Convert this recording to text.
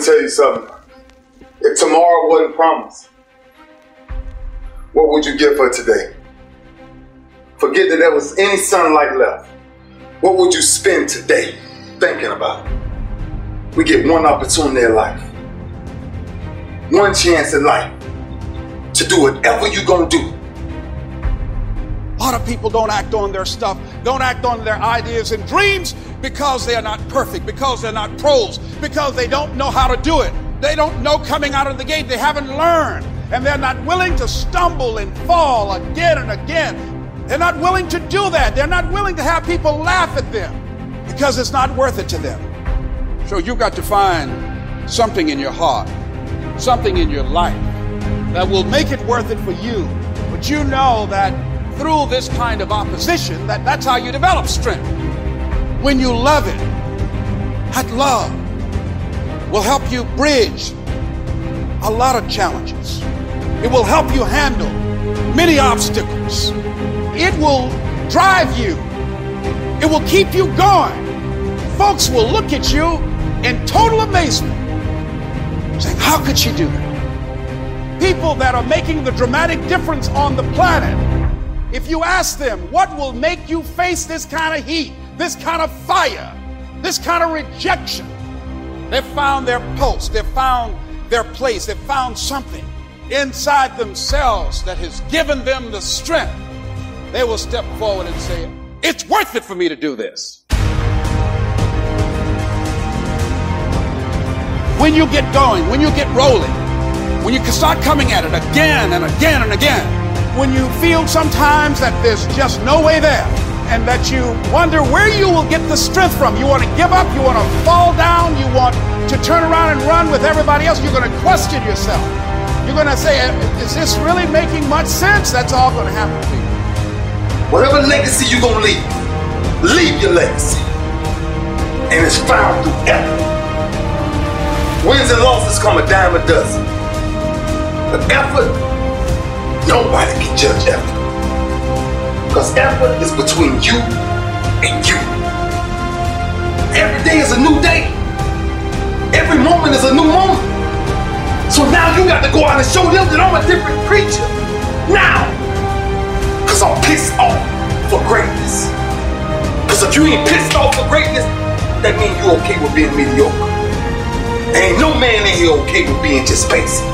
tell you something. If tomorrow wasn't promised, what would you give for today? Forget that there was any sunlight left. What would you spend today thinking about? We get one opportunity in life, one chance in life to do whatever you're gonna do. A lot of people don't act on their stuff, don't act on their ideas and dreams because they are not perfect, because they're not pros, because they don't know how to do it. They don't know coming out of the gate, they haven't learned, and they're not willing to stumble and fall again and again. They're not willing to do that. They're not willing to have people laugh at them because it's not worth it to them. So you've got to find something in your heart, something in your life that will make it worth it for you. But you know that through this kind of opposition, that, that's how you develop strength. When you love it, that love will help you bridge a lot of challenges. It will help you handle many obstacles. It will drive you. It will keep you going. Folks will look at you in total amazement, saying, How could she do that? People that are making the dramatic difference on the planet, if you ask them, What will make you face this kind of heat, this kind of fire, this kind of rejection? They've found their pulse, they've found their place, they've found something inside themselves that has given them the strength. They will step forward and say, It's worth it for me to do this. When you get going, when you get rolling, when you start coming at it again and again and again, when you feel sometimes that there's just no way there, and that you wonder where you will get the strength from. You want to give up, you want to fall down, you want to turn around and run with everybody else, you're going to question yourself. You're going to say, uh, Is this really making much sense? That's all going to happen to you. Whatever legacy you're going to leave, leave your legacy. And it's found through effort. Wins and losses come a dime a dozen. But effort, nobody can judge effort. Because effort is between you and you. Every day is a new day. Every moment is a new moment. So now you got to go out and show them that I'm a different creature. Now. Because I'm pissed off for greatness. Because if you ain't pissed off for greatness, that means you okay with being mediocre. Ain't no man in here okay with being just basic.